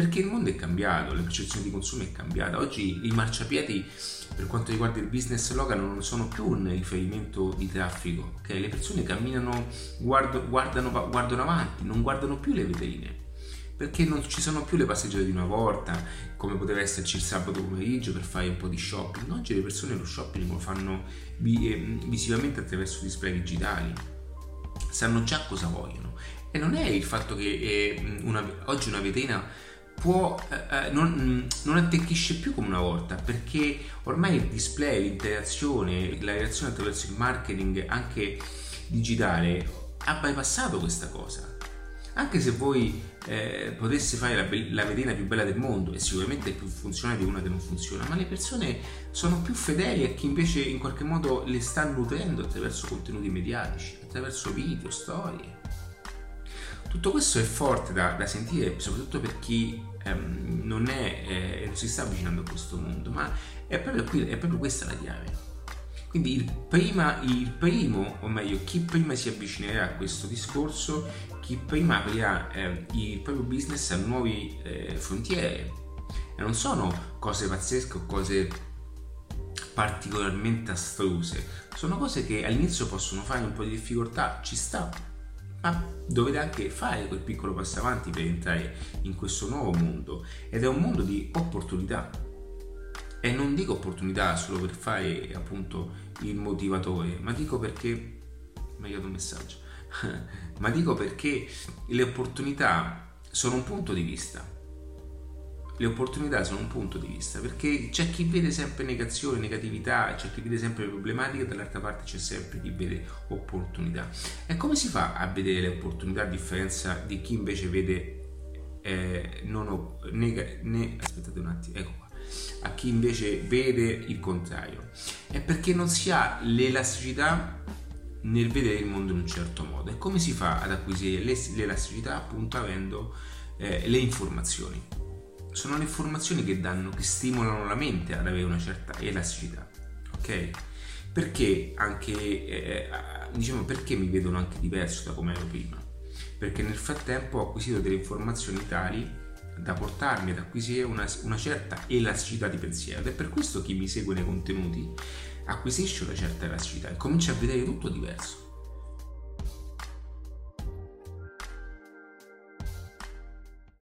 Perché il mondo è cambiato, la percezione di consumo è cambiata. Oggi i marciapiedi per quanto riguarda il business local non sono più un riferimento di traffico, ok? Le persone camminano, guardo, guardano, guardano avanti, non guardano più le vetrine perché non ci sono più le passeggiate di una volta, come poteva esserci il sabato pomeriggio per fare un po' di shopping. Oggi le persone lo shopping lo fanno eh, visivamente attraverso display digitali, sanno già cosa vogliono. E non è il fatto che eh, una, oggi una vetrina può, eh, eh, non, non, attecchisce più come una volta perché ormai il display, l'interazione, la relazione attraverso il marketing anche digitale ha bypassato questa cosa. Anche se voi eh, potesse fare la, la vetrina più bella del mondo e sicuramente più funzionale di una che non funziona, ma le persone sono più fedeli a chi invece in qualche modo le sta nutrendo attraverso contenuti mediatici, attraverso video, storie. Tutto questo è forte da, da sentire, soprattutto per chi ehm, non, è, eh, non si sta avvicinando a questo mondo, ma è proprio, qui, è proprio questa la chiave. Quindi il, prima, il primo, o meglio, chi prima si avvicinerà a questo discorso, chi prima aprirà eh, il proprio business a nuove eh, frontiere. E non sono cose pazzesche o cose particolarmente astruse, sono cose che all'inizio possono fare un po' di difficoltà, ci sta, ma dovete anche fare quel piccolo passo avanti per entrare in questo nuovo mondo. Ed è un mondo di opportunità. E non dico opportunità solo per fare appunto il motivatore ma dico perché meglio un messaggio. Ma dico perché le opportunità sono un punto di vista le opportunità sono un punto di vista, perché c'è chi vede sempre negazione, negatività, c'è chi vede sempre le problematiche, dall'altra parte c'è sempre chi vede opportunità. E come si fa a vedere le opportunità a differenza di chi invece vede eh, non nega, ne, aspettate un attimo, ecco qua, a chi invece vede il contrario? È perché non si ha l'elasticità nel vedere il mondo in un certo modo. E come si fa ad acquisire l'elasticità? Appunto avendo eh, le informazioni sono le informazioni che danno, che stimolano la mente ad avere una certa elasticità, ok? Perché anche, eh, diciamo, perché mi vedono anche diverso da come ero prima? Perché nel frattempo ho acquisito delle informazioni tali da portarmi ad acquisire una, una certa elasticità di pensiero ed è per questo che chi mi segue nei contenuti acquisisce una certa elasticità e comincia a vedere tutto diverso